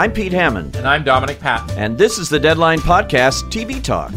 I'm Pete Hammond, And I'm Dominic Patten. and this is the Deadline Podcast TV Talk.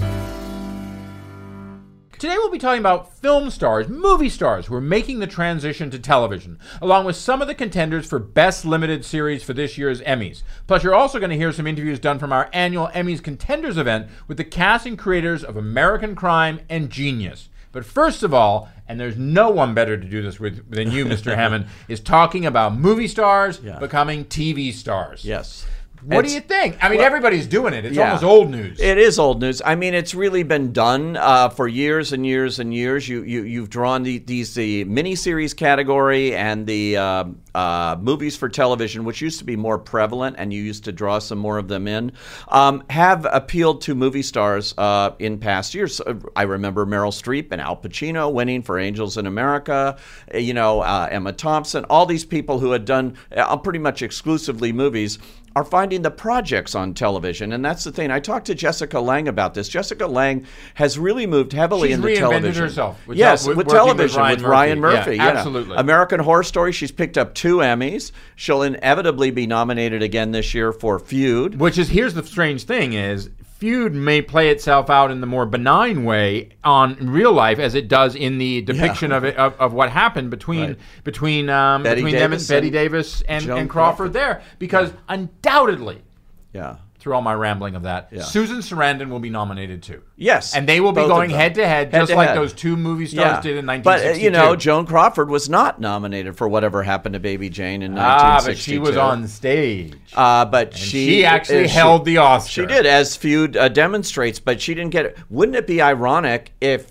Today we'll be talking about film stars, movie stars who are making the transition to television, along with some of the contenders for Best Limited Series for this year's Emmys. Plus, you're also going to hear some interviews done from our annual Emmys Contenders event with the cast and creators of American Crime and Genius. But first of all, and there's no one better to do this with than you, Mr. Hammond, is talking about movie stars Yeah. becoming TV stars. Yes. What do you think? I mean, well, everybody's doing it. It's Yeah. almost old news. It is old news. I mean, it's really been done uh, for years and years and years. You you you've drawn the, these the miniseries category and the uh, uh, movies for television, which used to be more prevalent, and you used to draw some more of them in, um, have appealed to movie stars uh, in past years. Uh, I remember Meryl Streep and Al Pacino winning for Angels in America. You know, uh, Emma Thompson. All these people who had done uh, pretty much exclusively movies are finding the projects on television. And that's the thing. I talked to Jessica Lange about this. Jessica Lange has really moved heavily She's into reinvented television. herself with yes, with with, working with television, Ryan with Ryan Murphy. Murphy. Yeah, yeah. absolutely. American Horror Story, she's picked up two Emmys. She'll inevitably be nominated again this year for Feud. Which is here's the strange thing is feud may play itself out in the more benign way on real life as it does in the depiction of it of, of what happened between Right. between um, between them and Davis Betty Davis and, and Crawford, Crawford. there because undoubtedly Yeah. Through all my rambling of that Yeah. Susan Sarandon will be nominated too. Yes. And they will be going head to head just like those two movie stars did in 1962. But, uh, you know, Joan Crawford was not nominated for whatever happened to Baby Jane in ah, 1962. but she was on stage. Uh, but she, she actually uh, she- held the Oscar. She did, as feud uh, demonstrates, but she didn't get it. Wouldn't it be ironic if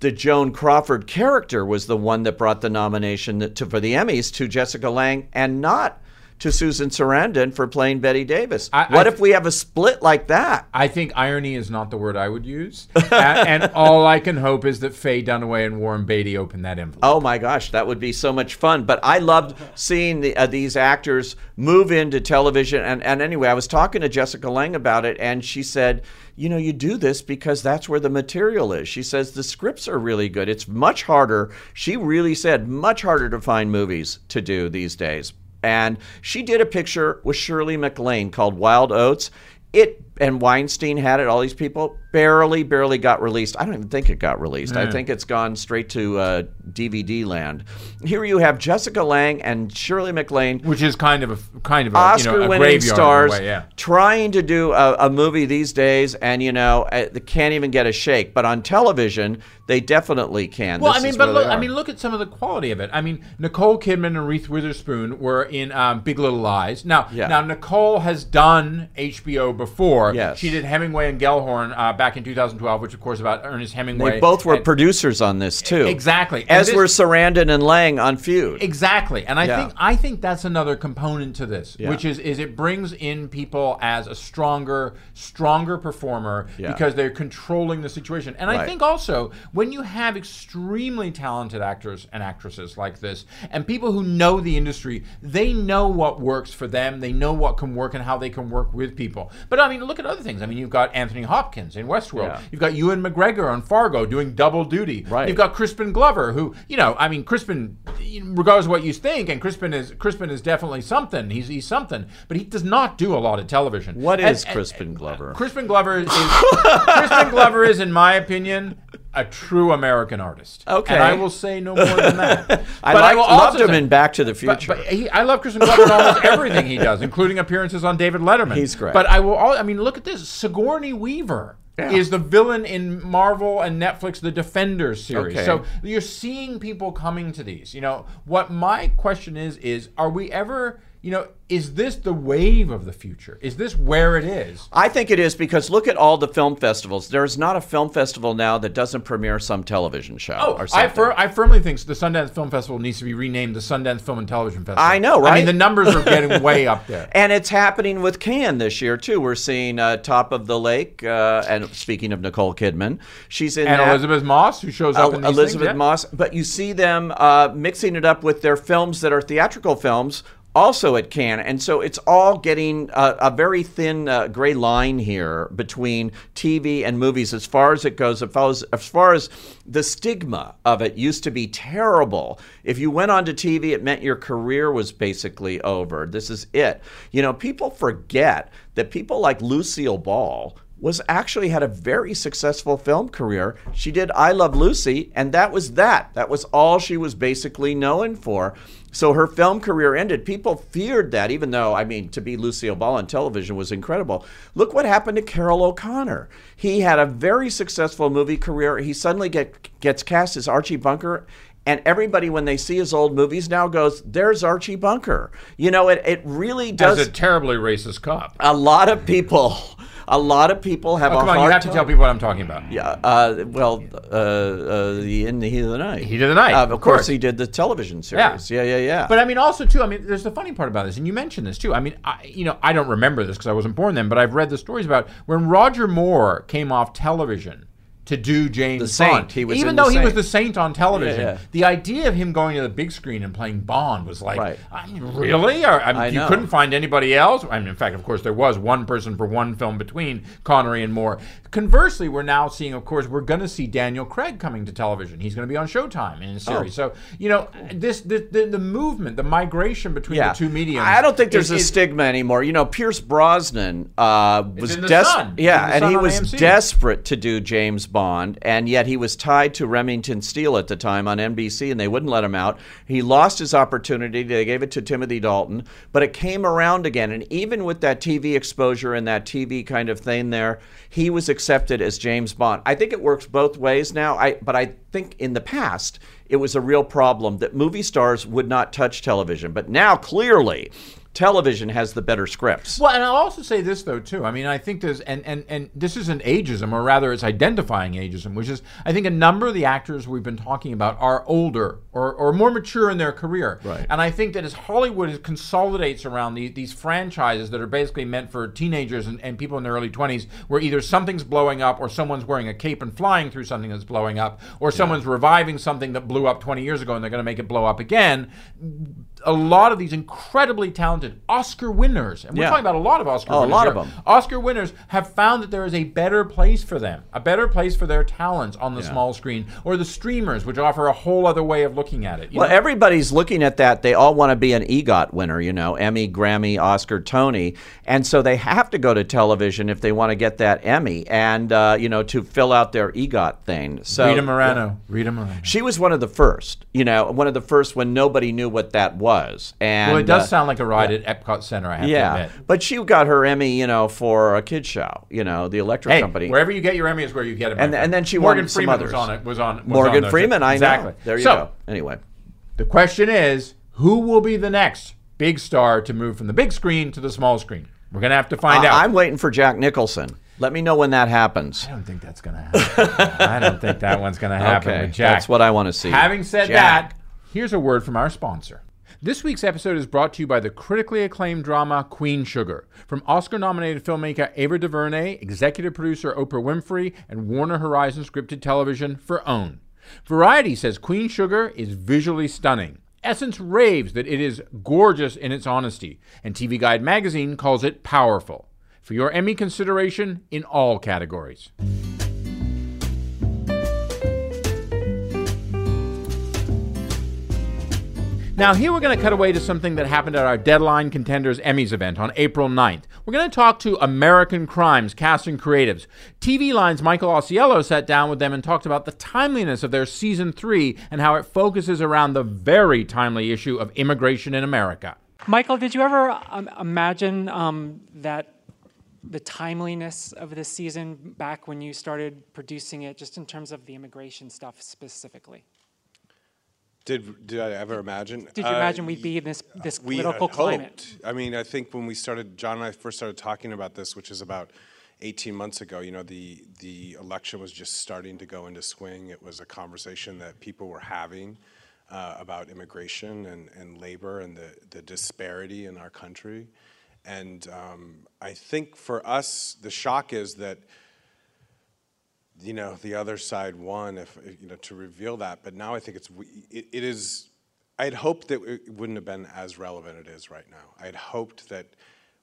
the Joan Crawford character was the one that brought the nomination to, for the Emmys to Jessica Lange and not to Susan Sarandon for playing Betty Davis? I- what I- if we have a split like that? I think irony is not the word I would use, A- and all I can hope is that Faye Dunaway and Warren Beatty open that envelope. Oh my gosh, that would be so much fun. But I loved seeing the, uh, these actors move into television. And, and anyway, I was talking to Jessica Lange about it, and she said, You know, you do this because that's where the material is. She says the scripts are really good. It's much harder, she really said, much harder to find movies to do these days. And she did a picture with Shirley MacLaine called Wild Oats. It and Weinstein had it. All these people barely, barely got released. I don't even think it got released. I think it's gone straight to uh, DVD land. Here you have Jessica Lange and Shirley MacLaine, which is kind of a kind of a, you know, a Oscar-winning graveyard in a stars, way, yeah. trying to do a, a movie these days, and you know uh, they can't even get a shake. But on television, they definitely can. Well, This I mean, but look, I mean, look at some of the quality of it. I mean, Nicole Kidman and Reese Witherspoon were in um, Big Little Lies. Now, Yeah. now Nicole has done HBO before. Yes. she did Hemingway and Gellhorn uh, back in 2012, which of course about Ernest Hemingway. they both were and- producers on this too. Exactly. As this- were Sarandon and Lange on Feud. Exactly, and I Yeah. think I think that's another component to this, Yeah. which is is it brings in people as a stronger, stronger performer Yeah. because they're controlling the situation. And I think also when you have extremely talented actors and actresses like this, and people who know the industry, they know what works for them, they know what can work and how they can work with people. But I mean, look at other things. I mean, you've got Anthony Hopkins in Westworld. Yeah. You've got Ewan McGregor on Fargo doing double duty. Right. You've got Crispin Glover, who you know, I mean, Crispin, regardless of what you think, and Crispin is Crispin is definitely something. He's he's something, but he does not do a lot of television. What And- is and- Crispin Glover? Crispin Glover is Crispin Glover is, in my opinion, a true American artist. Okay. and I will say no more than that. I, But liked- will loved him say- in Back to the Future. but he, I love Crispin Glover in almost everything he does, including appearances on David Letterman. He's great. But I will. All, I mean, look at this. Sigourney Weaver Yeah. is the villain in Marvel and Netflix The Defenders series. Okay. So you're seeing people coming to these. You know, what my question is is, are we ever? You know, is this the wave of the future? Is this where it is? I think it is because look at all the film festivals. There's not a film festival now that doesn't premiere some television show Oh, I, fir- I firmly think the Sundance Film Festival needs to be renamed the Sundance Film and Television Festival. I know, right? I mean, the numbers are getting way up there. and it's happening with Cannes this year too. We're seeing uh, Top of the Lake, uh, and speaking of Nicole Kidman, she's in And that. Elisabeth Moss, who shows up these Elisabeth things, yeah. Moss, but you see them uh, mixing it up with their films that are theatrical films also at Cannes. And so it's all getting a, a very thin uh, gray line here between TV and movies as far as it goes. As far as, as far as the stigma of it used to be terrible. If you went onto TV, it meant your career was basically over. This is it. You know, people forget that people like Lucille Ball was actually had a very successful film career. She did I Love Lucy, and that was that. That was all she was basically known for. So her film career ended. People feared that, even though, I mean, to be Lucille Ball on television was incredible. Look what happened to Carroll O'Connor. He had a very successful movie career. He suddenly get, gets cast as Archie Bunker. And everybody, when they see his old movies now, goes, "There's Archie Bunker." You know, it, it really does. As a terribly racist cop. A lot of people a lot of people have Oh, a come on, hard you have to tell people what I'm talking about. Yeah, uh, well, uh, uh, the in the heat of the night. Heat of the Night, Uh, of of course, course. he did the television series. Yeah, yeah, yeah. But I mean, also too. I mean, there's the funny part about this, and you mentioned this too. I mean, I, you know, I don't remember this because I wasn't born then, but I've read the stories about when Roger Moore came off television to do James The Saint. Bond. He was even though he was the Saint on television, Yeah, yeah. the idea of him going to the big screen and playing Bond was like, Right. I mean, really? Or, I mean, I you know. couldn't find anybody else. I mean, in fact, of course, there was one person for one film between Connery and Moore. Conversely, we're now seeing, of course, we're going to see Daniel Craig coming to television. He's going to be on Showtime in a series. Oh. So you know, this the, the the movement, the migration between yeah. the two mediums. I don't think there's is- a stigma anymore. You know, Pierce Brosnan uh, was in The des- Sun. He's in Yeah, and he was AMC. desperate to do James Bond, and yet he was tied to Remington Steele at the time on NBC, and they wouldn't let him out. He lost his opportunity. They gave it to Timothy Dalton, but it came around again. And even with that TV exposure and that TV kind of thing there, he was accepted as James Bond. I think it works both ways now. I but I think in the past it was a real problem that movie stars would not touch television, but now clearly. Television has the better scripts. Well, and I'll also say this though too. I mean, I think there's and and and this isn't ageism, or rather, it's identifying ageism, which is I think a number of the actors we've been talking about are older or, or more mature in their career. Right. And I think that as Hollywood consolidates around the, these franchises that are basically meant for teenagers and, and people in their early 20s, where either something's blowing up or someone's wearing a cape and flying through something that's blowing up, or someone's reviving something that blew up 20 years ago and they're going to make it blow up again. A lot of these incredibly talented Oscar winners, and we're Yeah. talking about a lot of Oscar Oh, a winners. lot here. of them. Oscar winners have found that there is a better place for them, a better place for their talents on the small screen, or the streamers, which offer a whole other way of looking at it. you Well, know? everybody's looking at that. They all want to be an EGOT winner, you know, Emmy, Grammy, Oscar, Tony. And so they have to go to television if they want to get that Emmy and, uh, you know, to fill out their EGOT thing. So Rita Moreno. Rita Moreno. She was one of the first, you know, one of the first when nobody knew what that was. And Well, it does uh, sound like a ride at Epcot Center, I have to admit. but she got her Emmy, you know, for a kid show, you know, the Electric Hey, Company. wherever you get your Emmy is where you get it. And- and then she Morgan won some Freeman others. was on it. Was on was Morgan on. Freeman, I exactly. know. There you so, go. Anyway. The question is, who will be the next big star to move from the big screen to the small screen? We're gonna have to find I- out. I'm waiting for Jack Nicholson. Let me know when that happens. I don't think that's gonna happen. I don't think that one's gonna happen Okay, with Jack. that's what I want to see. Having said Jack. that, here's a word from our sponsor. This week's episode is brought to you by the critically acclaimed drama Queen Sugar from Oscar nominated filmmaker Ava DuVernay, executive producer Oprah Winfrey, and Warner Horizon scripted television for OWN. Variety says Queen Sugar is visually stunning. Essence raves that it is gorgeous in its honesty, and TV Guide magazine calls it powerful. For your Emmy consideration in all categories. Now, here we're going to cut away to something that happened at our Deadline Contenders Emmys event on April 9th. We're going to talk to American Crimes cast and creatives. TV Line's Michael Ausiello sat down with them and talked about the timeliness of their season three and how it focuses around the very timely issue of immigration in America. Michael, did you ever um, imagine um, that the timeliness of this season back when you started producing it, just in terms of the immigration stuff specifically? Did did I ever imagine? Did you Uh, imagine we'd be in this this we political climate? I mean, I think when we started, John and I first started talking about this, which is about 18 months ago. You know, the the election was just starting to go into swing. It was a conversation that people were having uh, about immigration and, and labor and the the disparity in our country. And um, I think for us, the shock is that you know the other side won if you know to reveal that but now i think it's it, it is I had hoped that it wouldn't have been as relevant it is right now. I had hoped that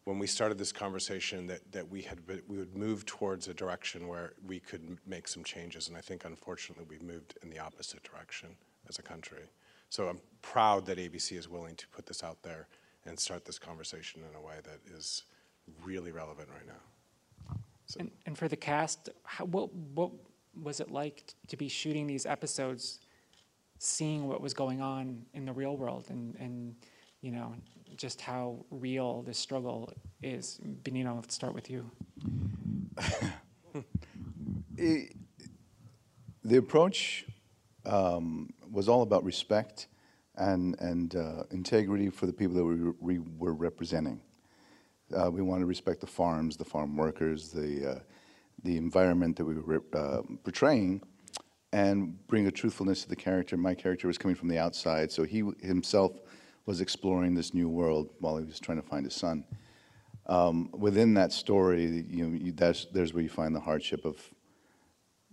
when we started this conversation that, that we had we would move towards a direction where we could make some changes, and I think unfortunately we've moved in the opposite direction as a country. So I'm proud that ABC is willing to put this out there and start this conversation in a way that is really relevant right now. So. And, and for the cast, how, what, what was it like to be shooting these episodes, seeing what was going on in the real world, and, and you know, just how real this struggle is? Benito, let's start with you. it, the approach um, was all about respect and, and uh, integrity for the people that we, we were representing. Uh, we want to respect the farms, the farm workers, the, uh, the environment that we were uh, portraying, and bring a truthfulness to the character. My character was coming from the outside, so he himself was exploring this new world while he was trying to find his son. Um, within that story, you know, you, that's, there's where you find the hardship of,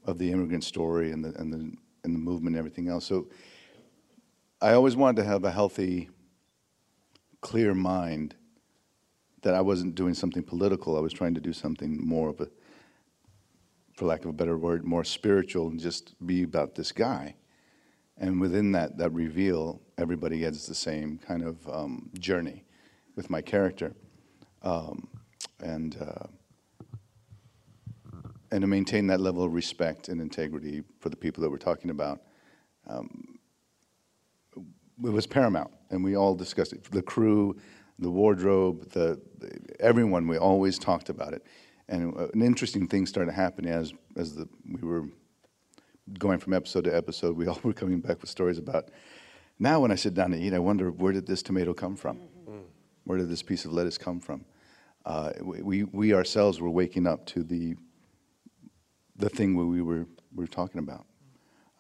of the immigrant story and the, and, the, and the movement and everything else. So I always wanted to have a healthy, clear mind that I wasn't doing something political. I was trying to do something more of a, for lack of a better word, more spiritual and just be about this guy. And within that, that reveal, everybody gets the same kind of um, journey with my character. Um, and, uh, and to maintain that level of respect and integrity for the people that we're talking about. Um, it was paramount, and we all discussed it. The crew, the wardrobe, the, everyone. We always talked about it, and uh, an interesting thing started happening as as the we were going from episode to episode. We all were coming back with stories about. Now, when I sit down to eat, I wonder where did this tomato come from? Mm-hmm. Where did this piece of lettuce come from? Uh, we, we ourselves were waking up to the the thing we were we were talking about.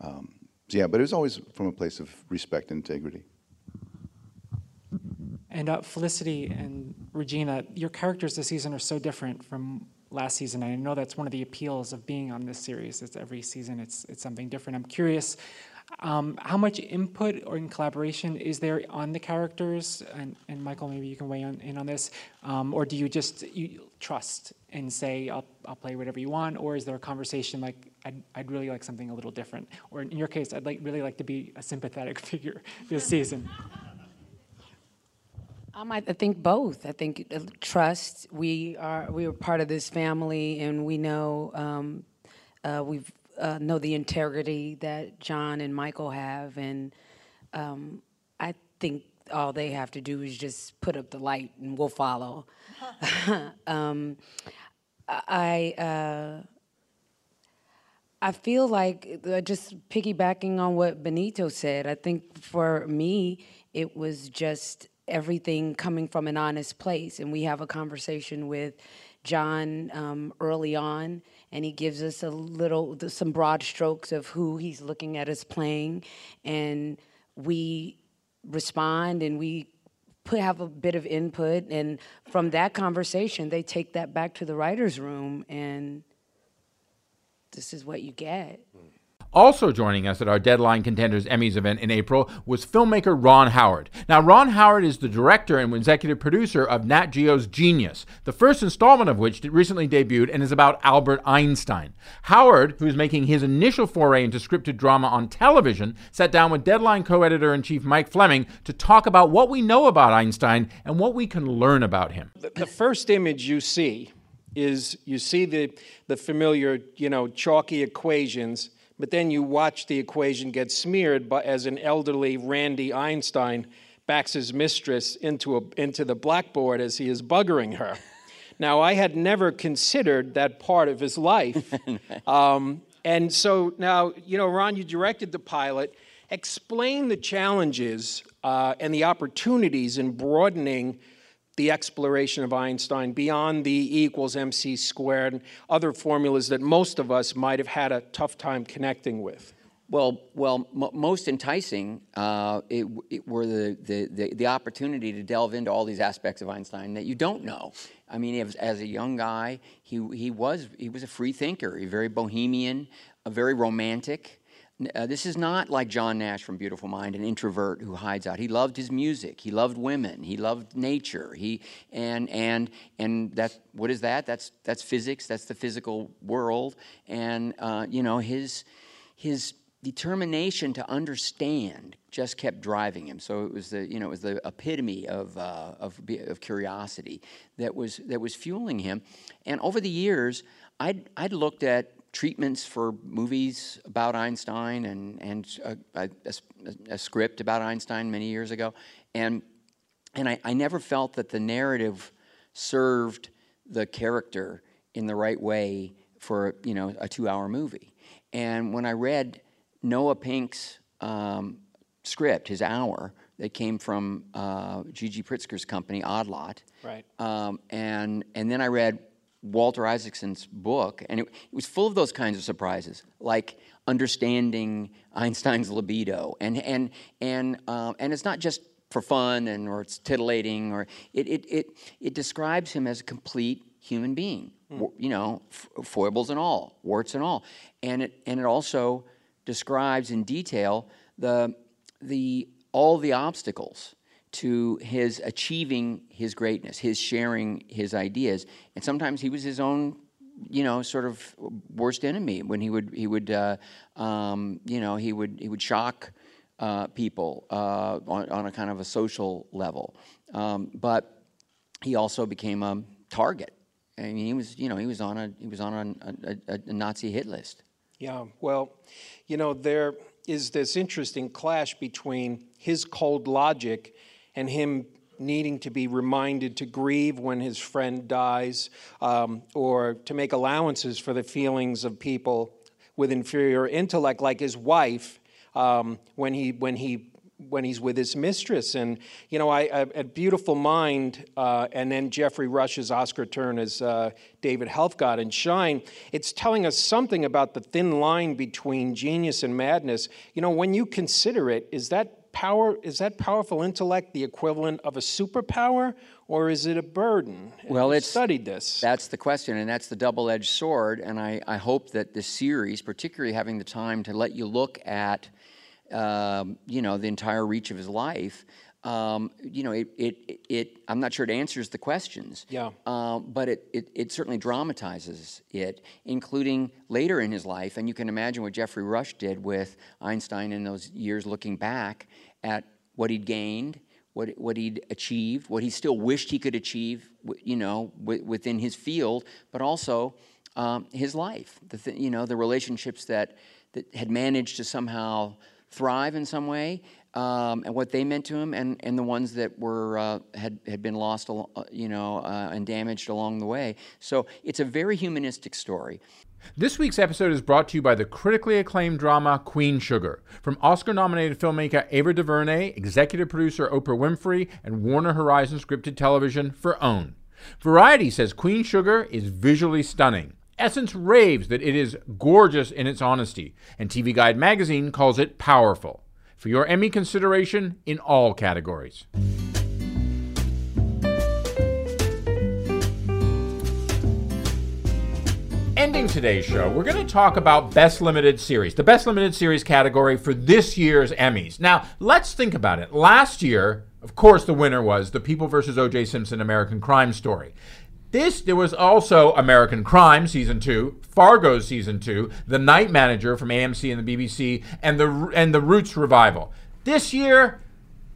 Um, so yeah, but it was always from a place of respect and integrity. And uh, Felicity and Regina, your characters this season are so different from last season. I know that's one of the appeals of being on this series. It's every season it's it's something different. I'm curious, um, how much input or in collaboration is there on the characters? And, and Michael, maybe you can weigh on, in on this, um, or do you just you trust and say I'll I'll play whatever you want, or is there a conversation like I'd, I'd really like something a little different. Or in your case, I'd like really like to be a sympathetic figure this season. Um, I, think both. I think uh, trust. We are we are part of this family, and we know um, uh, we uh, know the integrity that John and Michael have, and um, I think all they have to do is just put up the light, and we'll follow. Um, I. Uh, I feel like uh, just piggybacking on what Benito said, I think for me, it was just everything coming from an honest place. And we have a conversation with John um, early on, and he gives us a little, some broad strokes of who he's looking at us playing. And we respond and we put, have a bit of input. And from that conversation, they take that back to the writer's room and this is what you get. Also joining us at our Deadline Contenders Emmys event in April was filmmaker Ron Howard. Now, Ron Howard is the director and executive producer of Nat Geo's Genius, the first installment of which recently debuted and is about Albert Einstein. Howard, who is making his initial foray into scripted drama on television, sat down with Deadline co editor in chief Mike Fleming to talk about what we know about Einstein and what we can learn about him. The first image you see is you see the, the familiar, you know, chalky equations, but then you watch the equation get smeared by, as an elderly Randy Einstein backs his mistress into, a, into the blackboard as he is buggering her. Now, I had never considered that part of his life. Um, and so now, you know, Ron, you directed the pilot. Explain the challenges uh, and the opportunities in broadening the exploration of Einstein beyond the E equals mc squared and other formulas that most of us might have had a tough time connecting with? Well, well, most enticing uh, it, it were the, the, the, the, opportunity to delve into all these aspects of Einstein that you don't know. I mean, was, as a young guy, he, he was he was a free thinker, a very bohemian, a very romantic, Uh, this is not like John Nash from Beautiful Mind, an introvert who hides out. He loved his music. He loved women. He loved nature. He and and and that what is that? That's that's physics. That's the physical world. And uh, you know his his determination to understand just kept driving him. So it was the you know it was the epitome of uh, of, of curiosity that was that was fueling him. And over the years, I'd I'd looked at treatments for movies about Einstein and, and a, a, a, script about Einstein many years ago. And, and I, I never felt that the narrative served the character in the right way for you know a two-hour movie. And when I read Noah Pink's um, script, his hour, that came from uh, Gigi Pritzker's company, Odd Lot, right? Um, and and then I read Walter Isaacson's book, and it, it, was full of those kinds of surprises, like understanding Einstein's libido, and and and um, and it's not just for fun and or it's titillating, or it it it, it describes him as a complete human being, mm. you know, f- foibles and all, warts and all, and it and it also describes in detail the the all the obstacles to his achieving his greatness, his sharing his ideas. And sometimes he was his own, you know, sort of worst enemy when he would he would uh, um, you know he would he would shock uh, people uh, on, on, a kind of a social level. Um, but he also became a target. I mean, he was you know he was on a he was on a, a, a Nazi hit list. Yeah. Well, you know there is this interesting clash between his cold logic and him needing to be reminded to grieve when his friend dies um, or to make allowances for the feelings of people with inferior intellect, like his wife, um, when, he, when, he, when he's with his mistress. And, you know, I, I Beautiful Mind, uh, and then Geoffrey Rush's Oscar Turn as uh, David Helfgott in Shine, it's telling us something about the thin line between genius and madness. You know, when you consider it, is that power is that powerful intellect the equivalent of a superpower or is it a burden? Well it's studied this. that's the question and that's the double-edged sword and i, I hope that this series particularly having the time to let you look at um, you know the entire reach of his life um, you know, it, it, it, I'm not sure it answers the questions. Yeah. Uh, but it, it, it, certainly dramatizes it, including later in his life. And you can imagine what Geoffrey Rush did with Einstein in those years, looking back at what he'd gained, what, what he'd achieved, what he still wished he could achieve, you know, w- within his field, but also um, his life. The th- you know, the relationships that, that had managed to somehow thrive in some way, um, and what they meant to him, and, and the ones that were uh, had had been lost, uh, you know, uh, and damaged along the way. So it's a very humanistic story. This week's episode is brought to you by the critically acclaimed drama Queen Sugar, from Oscar-nominated filmmaker Ava DuVernay, executive producer Oprah Winfrey, and Warner Horizon Scripted Television for OWN. Variety says Queen Sugar is visually stunning. Essence raves that it is gorgeous in its honesty, and TV Guide magazine calls it powerful for your Emmy consideration in all categories. Ending today's show, we're going to talk about Best Limited Series, the Best Limited Series category for this year's Emmys. Now, let's think about it. Last year, of course, the winner was The People vs. O.J. Simpson American Crime Story. This, there was also American Crime Season 2, Fargo Season 2, The Night Manager from AMC and the BBC, and the, and the Roots Revival. This year,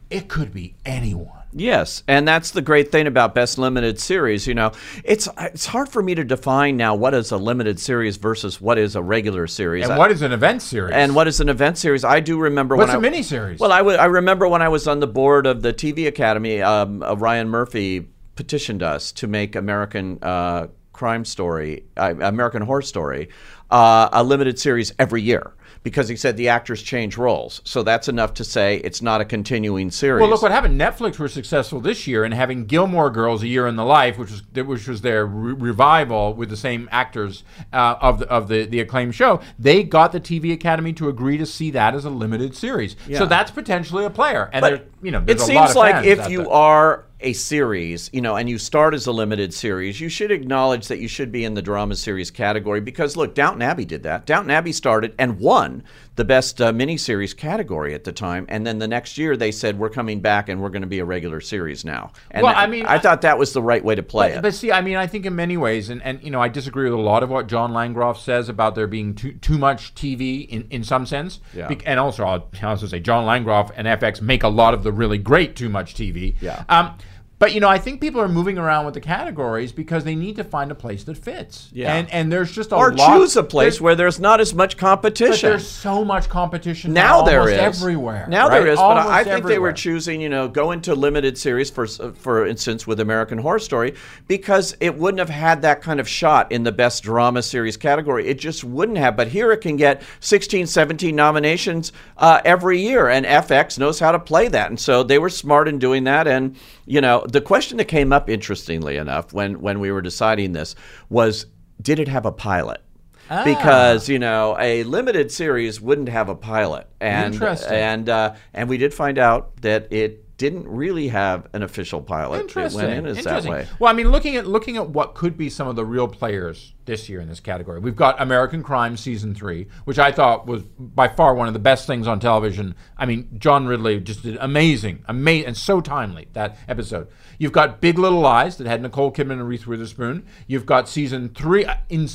it could be anyone. Yes, and that's the great thing about best limited series. You know, it's it's hard for me to define now what is a limited series versus what is a regular series, and what is an event series, and what is an event series. I do remember what's when a miniseries. Well, I, w- I remember when I was on the board of the TV Academy. Um, uh, Ryan Murphy petitioned us to make American uh, Crime Story, uh, American Horror Story, uh, a limited series every year because he said the actors change roles. So that's enough to say it's not a continuing series. Well, look what happened. Netflix were successful this year in having Gilmore Girls: A Year in the Life, which was which was their re- revival with the same actors uh, of the of the the acclaimed show. They got the TV Academy to agree to see that as a limited series. Yeah. So that's potentially a player. And but there, you know, it seems like if you are a series, you know, and you start as a limited series, you should acknowledge that you should be in the drama series category because look, Downton Abbey did that. Downton Abbey started and won the best uh, miniseries category at the time, and then the next year they said we're coming back and we're going to be a regular series now. And Well, I mean, I thought that was the right way to play But, it. but see, I mean, I think in many ways, and, and you know, I disagree with a lot of what John Landgraf says about there being too too much TV in, in some sense. Yeah. Bec- and also, I'll I'll also say John Landgraf and FX make a lot of the really great too much TV. Yeah. Um, but you know, I think people are moving around with the categories because they need to find a place that fits. Yeah. And and there's just a or lot. choose a place there's- where there's not as much But competition. there's so much competition now there almost everywhere. Now right? there is, but I- I Almost think they were choosing, you know, go into limited series for for instance with American Horror Story because it wouldn't have had that kind of shot in the best drama series category. It just wouldn't have. But here it can get 16, 17 nominations uh, every year, and FX knows how to play that, and so they were smart in doing that. And you know, the question that came up, interestingly enough, when when we were deciding this was, did it have a pilot? Ah. Because you know a limited series wouldn't have a pilot, and Interesting. and uh, and we did find out that it didn't really have an official pilot. Interesting. It went in as that way. Well, I mean, looking at looking at what could be some of the real players this year in this category, we've got American Crime season three, which I thought was by far one of the best things on television. I mean, John Ridley just did amazing, amazing, and so timely that episode. You've got Big Little Lies that had Nicole Kidman and Reese Witherspoon. You've got season three uh, in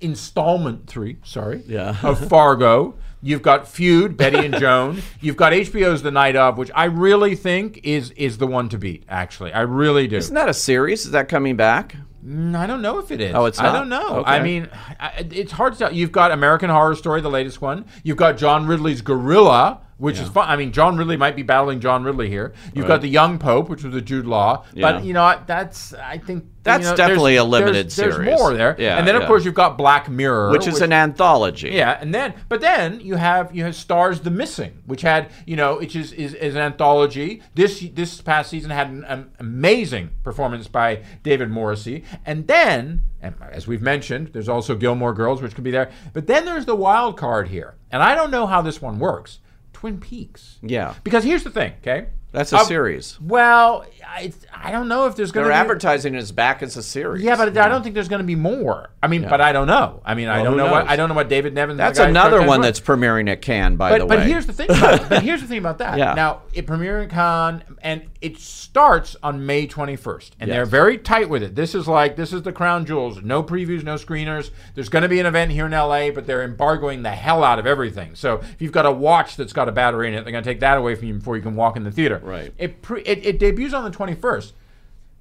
installment three, sorry, Yeah. of Fargo. You've got Feud, Betty and Joan. You've got HBO's The Night of, which I really think is is the one to beat. Actually, I really do. Isn't that a series? Is that coming back? Mm, I don't know if it is. Oh, it's not? I don't know. Okay. I mean, I, it's hard to tell. You've got American Horror Story, the latest one. You've got John Ridley's Guerrilla, which is fun. I mean, John Ridley might be battling John Ridley here. You've got the Young Pope, which was a Jude Law. Yeah. But you know, that's I think That's you know, definitely a limited there's, series. There's more there. Yeah, and then of yeah. course you've got Black Mirror, Which is an anthology. yeah, and then but then you have you have Starz the Missing, which had you know which is is, is an anthology. This this past season had an, um, amazing performance by David Morrissey, and then and as we've mentioned, there's also Gilmore Girls, which could be there. But then there's the wild card here, and I don't know how this one works. Twin Peaks. Yeah. Because here's the thing, okay? That's a Uh, series. Well, I, I don't know if there's going They're to be advertising it as back as a series. yeah, but I don't think there's going to be more. I mean, but I don't know. I mean, I don't know what? I don't know what David Nevins. That's the guy who another one that's premiering at Cannes, by But, the but way. here's the thing. About. But here's the thing about that. Yeah. Now it premiered in Cannes, and it starts on May 21st, and they're very tight with it. This is like this is the crown jewels. No previews, no screeners. There's going to be an event here in LA, but they're embargoing the hell out of everything. So if you've got a watch that's got a battery in it, they're going to take that away from you before you can walk in the theater. Right. It pre- it, it debuts on the 21st.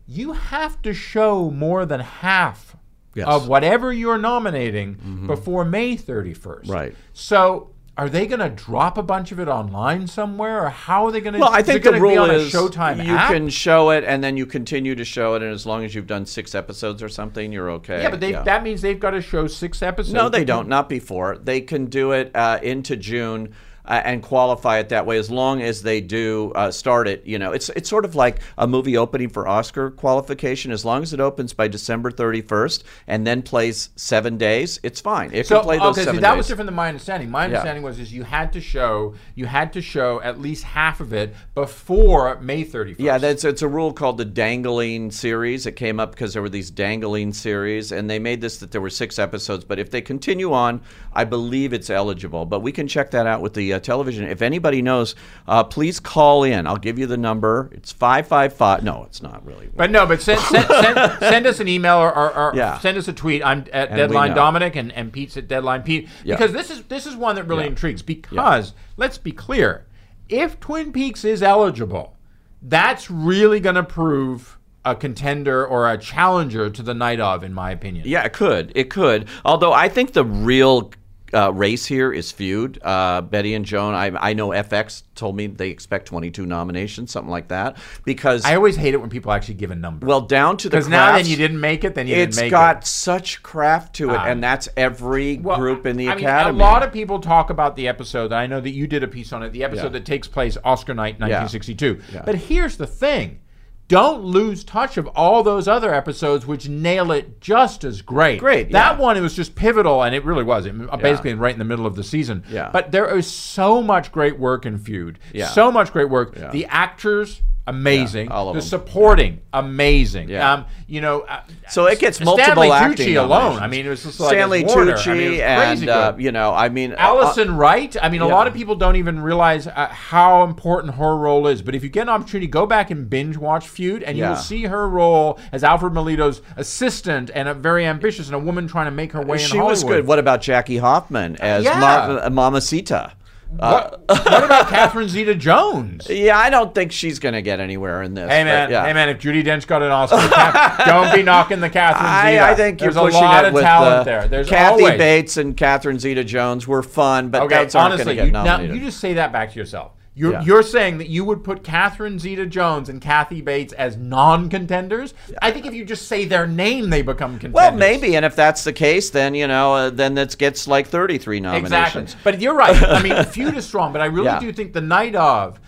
You have to show more than half Yes. Mm-hmm. of whatever you're nominating before May 31st. Right. So are they going to drop a bunch of it online somewhere, or how are they going to? Well, I think the rule a is Showtime you app? can show it and then you continue to show it, and as long as you've done six episodes or something, you're okay. Yeah, but they, that means they've got to show six episodes. No, they don't. Not before. They can do it uh, into June. Uh, and qualify it that way as long as they do uh, start it. You know, it's it's sort of like a movie opening for Oscar qualification. As long as it opens by December thirty first and then plays seven days, it's fine. It So can play those okay, see, seven that days. was different than my understanding. My understanding was is you had to show you had to show at least half of it before May 31st. Yeah, that's it's a rule called the dangling series. It came up because there were these dangling series, and they made this that there were six episodes. But if they continue on, I believe it's eligible. But we can check that out with the uh, television. If anybody knows, uh, please call in. I'll give you the number. It's five five five. No, it's not really. But no, but send, send, send, send us an email or, or, or Yeah. send us a tweet. I'm at we Deadline. Dominic and, and Pete's at Deadline Pete. Yeah. Because this is this is one that really Yeah. intrigues. Because let's be clear, if Twin Peaks is eligible, that's really going to prove a contender or a challenger to the night of, in my opinion. Yeah, it could. It could. Although I think the real uh, race here is feud. Uh, Betty and Joan. I, I know FX told me they expect 22 nominations, something like that. Because I always hate it when people actually give a number. well, down to the because now then you didn't make it, then you didn't make got It's got such craft to it, Ah. and that's every Well, group in the I mean, academy. a lot of people talk about the episode. I know that you did a piece on it. The episode Yeah. that takes place Oscar night, 1962. Yeah. But here's the thing: don't lose touch of all those other episodes, which nail it just as great. Great, That yeah. one it was just pivotal, and it really was. It, uh, basically, right in the middle of the season. Yeah. But there is so much great work in Feud. Yeah. So much great work. Yeah. The actors amazing. Yeah, all of the them. supporting, amazing. Yeah. Um, you know, uh, So it gets Stanley multiple Tucci acting alone. I mean, it was just like Stanley. Tucci I mean, and uh, you know, I mean, uh, Alison Wright. I mean, a lot of people don't even realize uh, how important her role is. But if you get an opportunity, go back and binge watch Feud, and you will see her role as Alfred Molina's assistant and a very ambitious and a woman trying to make her way in she was good. What about Jackie Hoffman as Yeah. Ma- Mamacita? What, what about Catherine Zeta-Jones? Yeah, I don't think she's going to get anywhere in this. Hey man, yeah. hey man! If Judi Dench got an Oscar, don't be knocking the Catherine Zeta. I, I think you're There's pushing a lot it of with talent uh, there. There's Kathy always. Bates and Catherine Zeta-Jones were fun, but Okay, those aren't going to honestly, get you, now you just say that back to yourself. You're, Yeah. you're saying that you would put Catherine Zeta-Jones and Kathy Bates as non-contenders. I think if you just say their name, they become contenders. well, maybe, and if that's the case, then you know, uh, then it gets like 33 nominations. exactly. But you're right. I mean, feud is strong, but I really Yeah. do think the night of.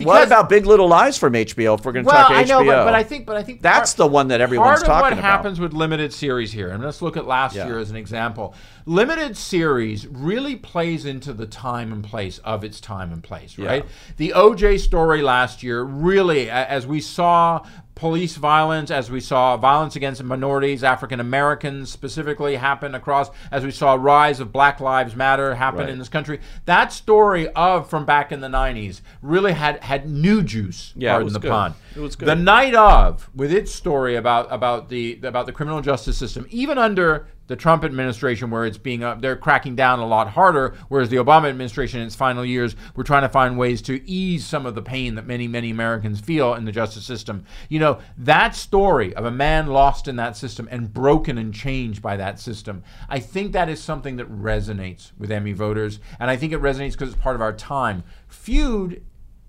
What about Big Little Lies from HBO? If we're going to well, talk I know, but, but I think, but I think That's the one that everyone's talking about. part of what about. happens with limited series here, and let's look at last Yeah. year as an example. Limited series really plays into the time and place of its time and place, right? The OJ story last year really, as we saw police violence, as we saw violence against minorities, African Americans specifically happen across, as we saw rise of Black Lives Matter happen Right. in this country. That story of from back in the '90s really had had new juice. Yeah, pardon the good. pun. It was good. The night of, with its story about about the about the criminal justice system, even under the Trump administration, where it's being up, they're cracking down a lot harder, whereas the Obama administration in its final years, we're trying to find ways to ease some of the pain that many many Americans feel in the justice system. You know that story of a man lost in that system and broken and changed by that system. I think that is something that resonates with Emmy voters, and I think it resonates because it's part of our time. Feud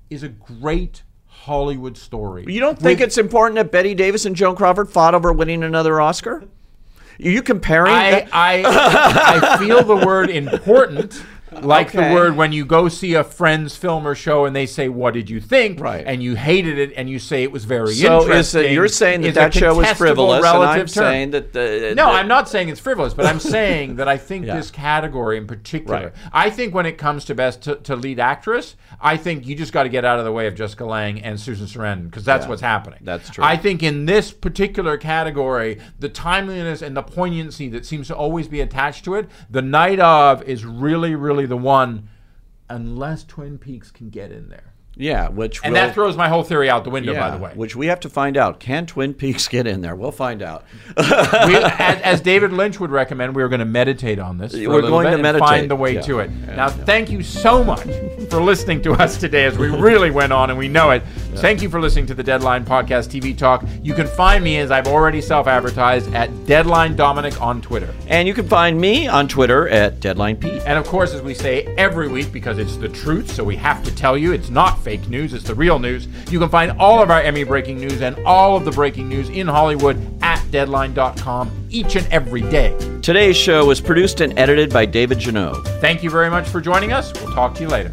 is a great Hollywood story. You don't think With- it's important that Betty Davis and Joan Crawford fought over winning another Oscar? Are you comparing? I, I I feel the word important. Like Okay. the word when you go see a friend's film or show and they say, "What did you think?" Right. and you hated it, and you say it was very so interesting. it, you're saying that that show was frivolous, and I'm term. saying that the No, the- I'm not saying it's frivolous, but I'm saying that I think Yeah. this category in particular. Right. I think when it comes to best to, to lead actress, I think you just got to get out of the way of Jessica Lange and Susan Sarandon because that's Yeah, what's happening. that's true. I think in this particular category, the timeliness and the poignancy that seems to always be attached to it, the night of is really, really the one, unless Twin Peaks can get in there. Yeah, which And will, that throws my whole theory out the window, yeah, by the way. which we have to find out. Can Twin Peaks get in there? We'll find out. we, as, as David Lynch would recommend, we are going to meditate on this. For We're going to and meditate, find the way yeah. to it. Yeah, now, thank you so much for listening to us today, as we really went on and we know it. Thank you for listening to the Deadline Podcast TV Talk. You can find me, as I've already self-advertised, at Deadline Dominic on Twitter. And you can find me on Twitter at Deadline Pete. And of course, as we say every week, because it's the truth, so we have to tell you it's not fake news, it's the real news. You can find all of our Emmy breaking news and all of the breaking news in Hollywood at deadline.com each and every day. Today's show was produced and edited by David Janot. Thank you very much for joining us. We'll talk to you later.